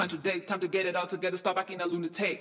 Time to get it all together, stop acting a lunatic.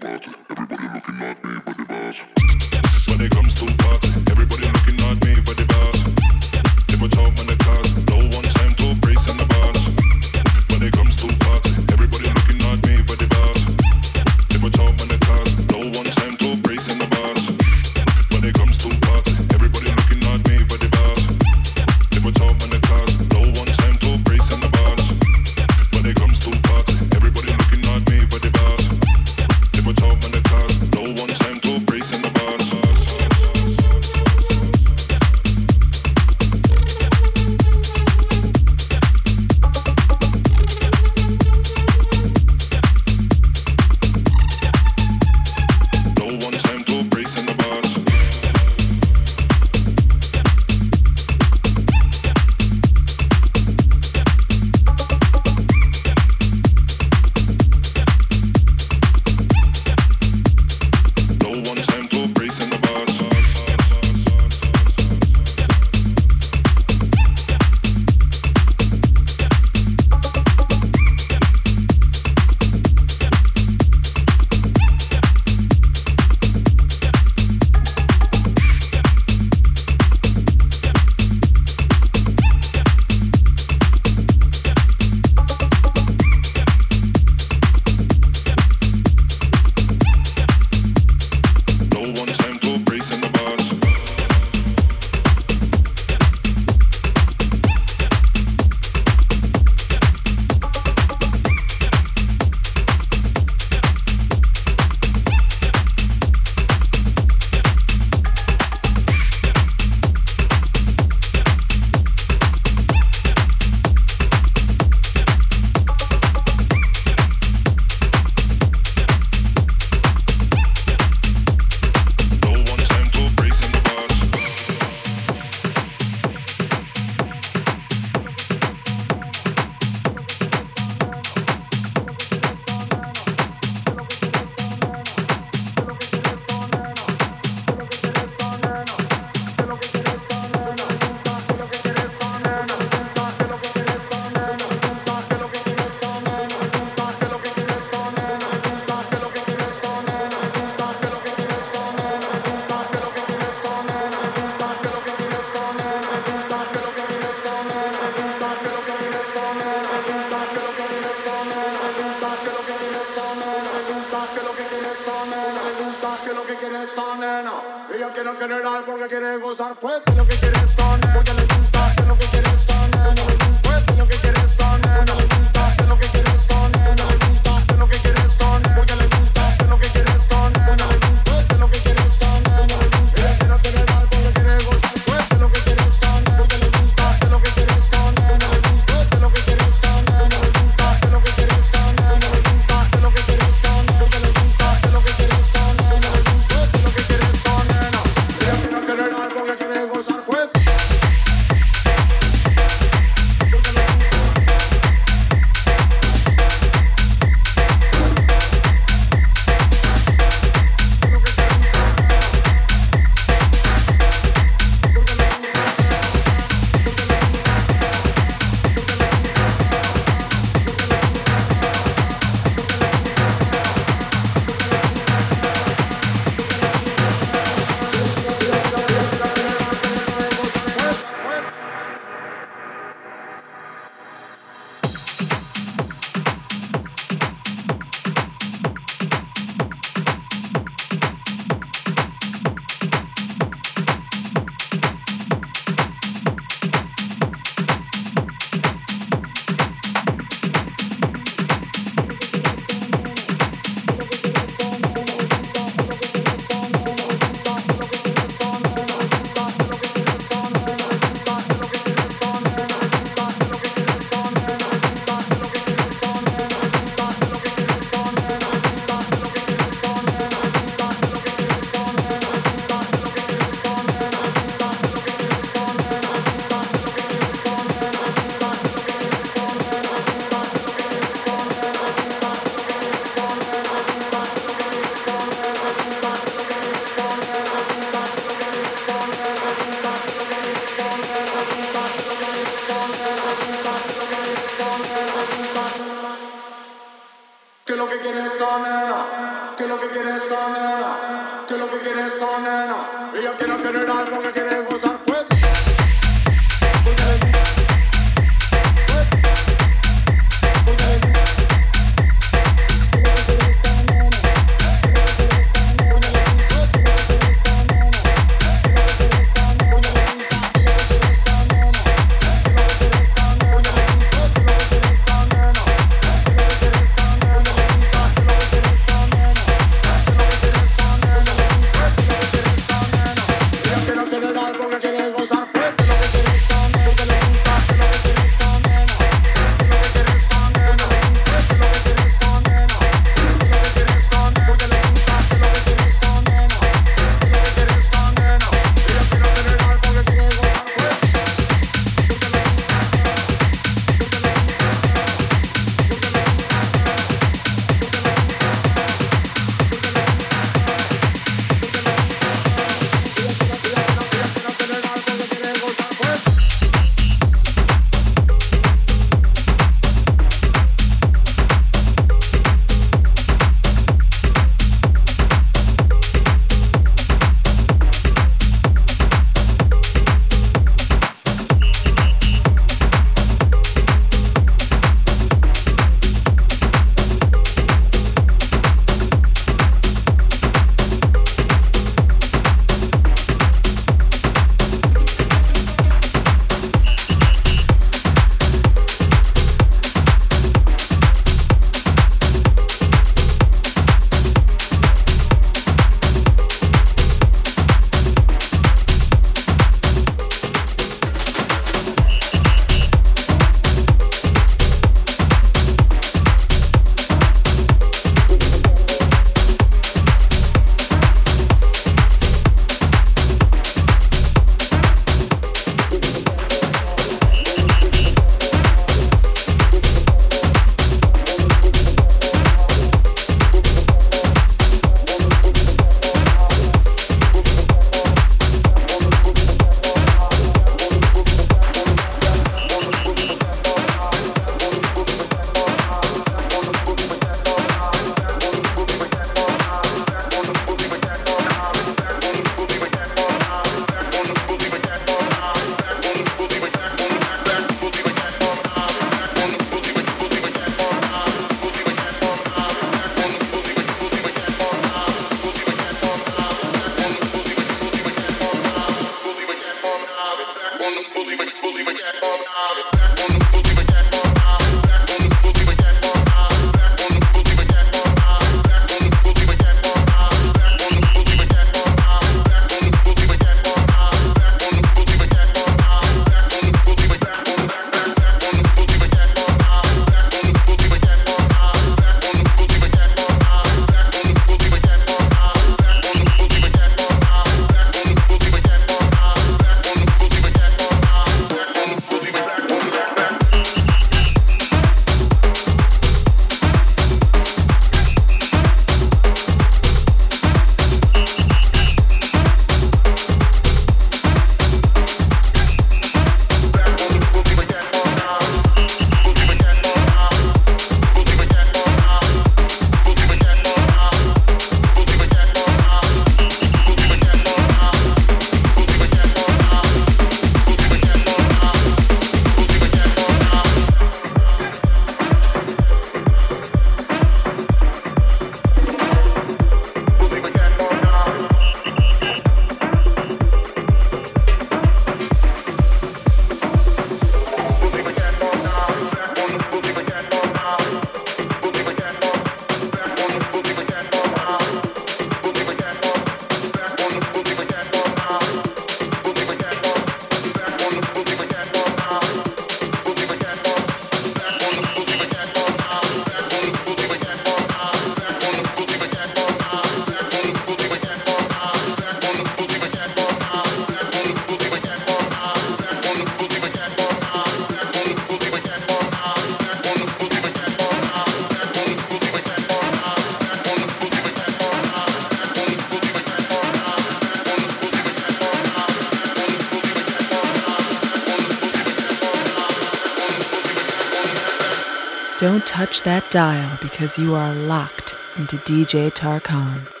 That dial because you are locked into DJ Tarkan.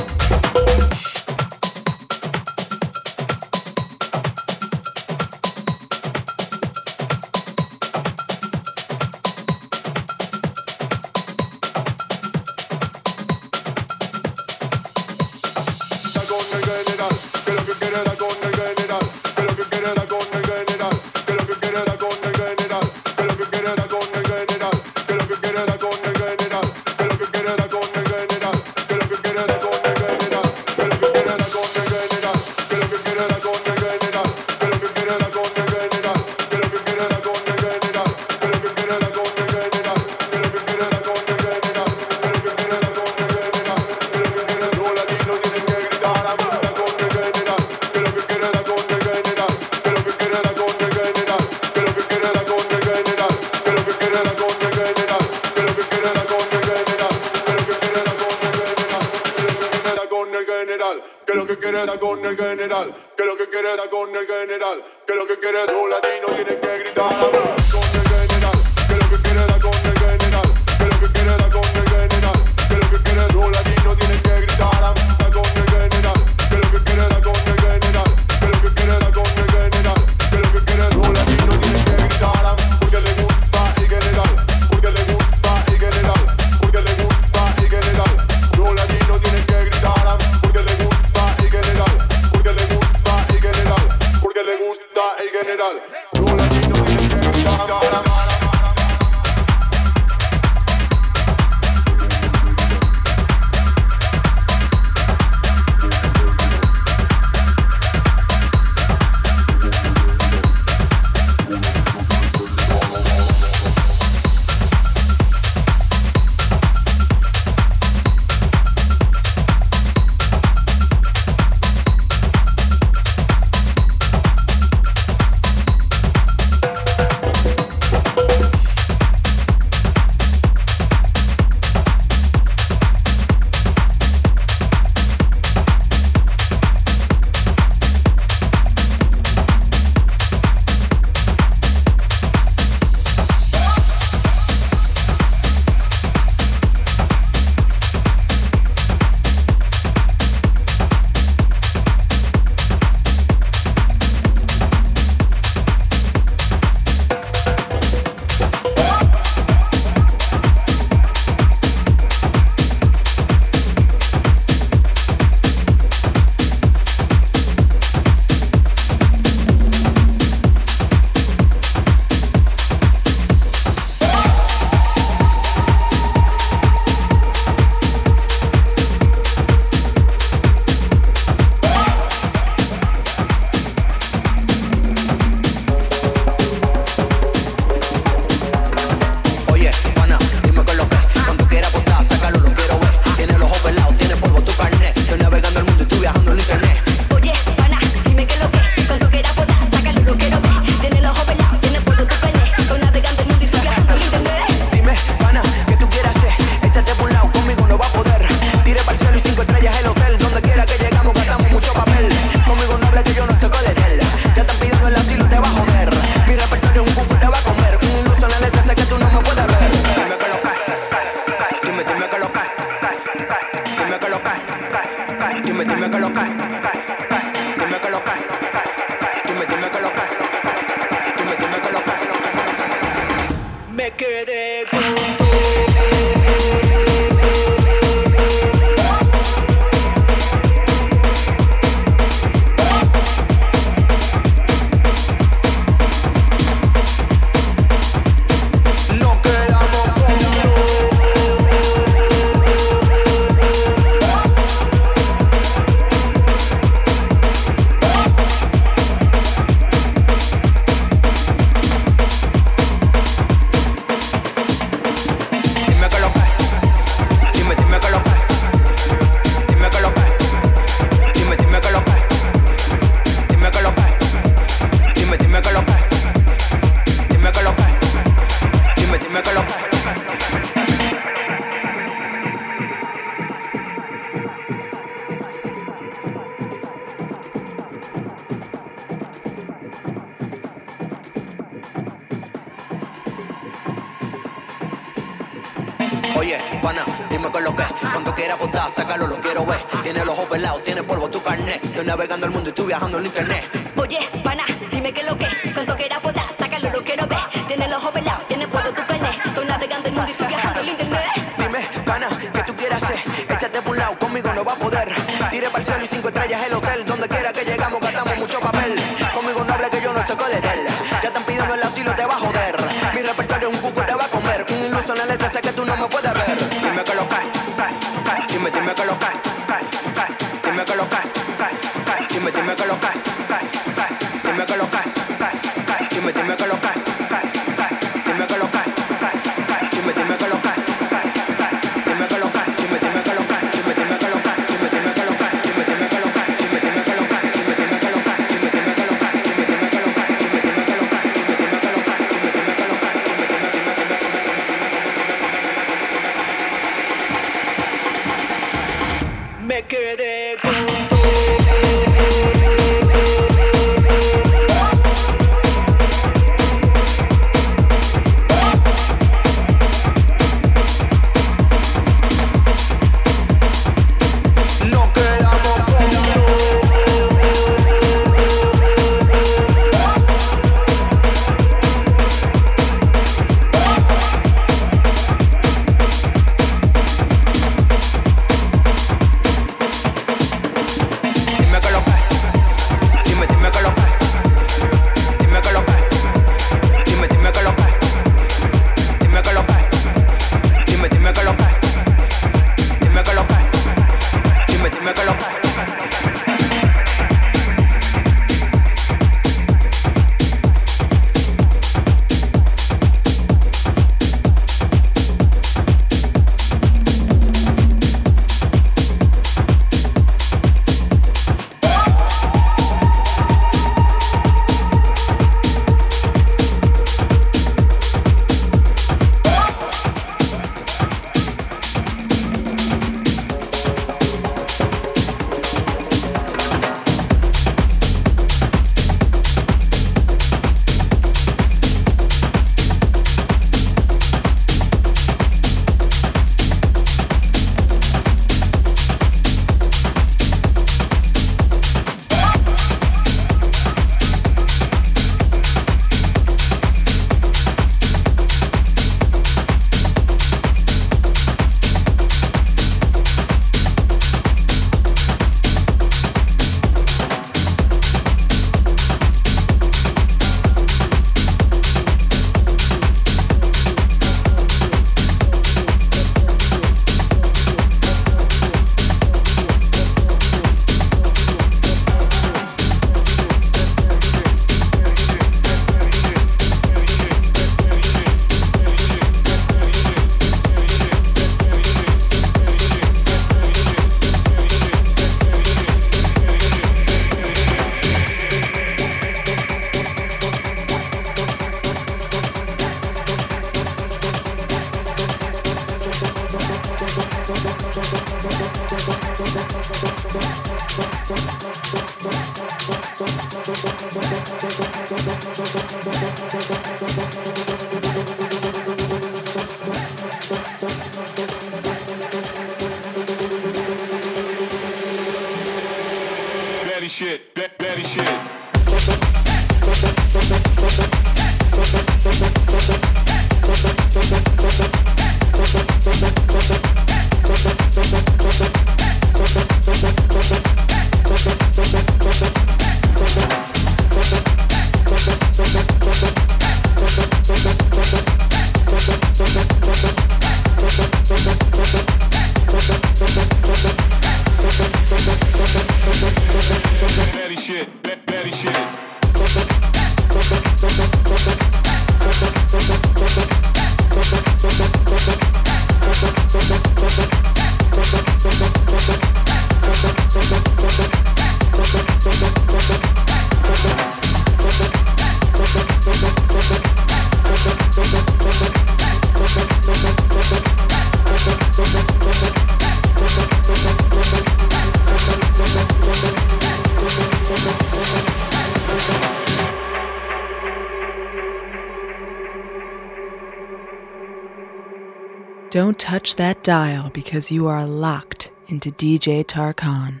Touch that dial because you are locked into DJ Tarkan.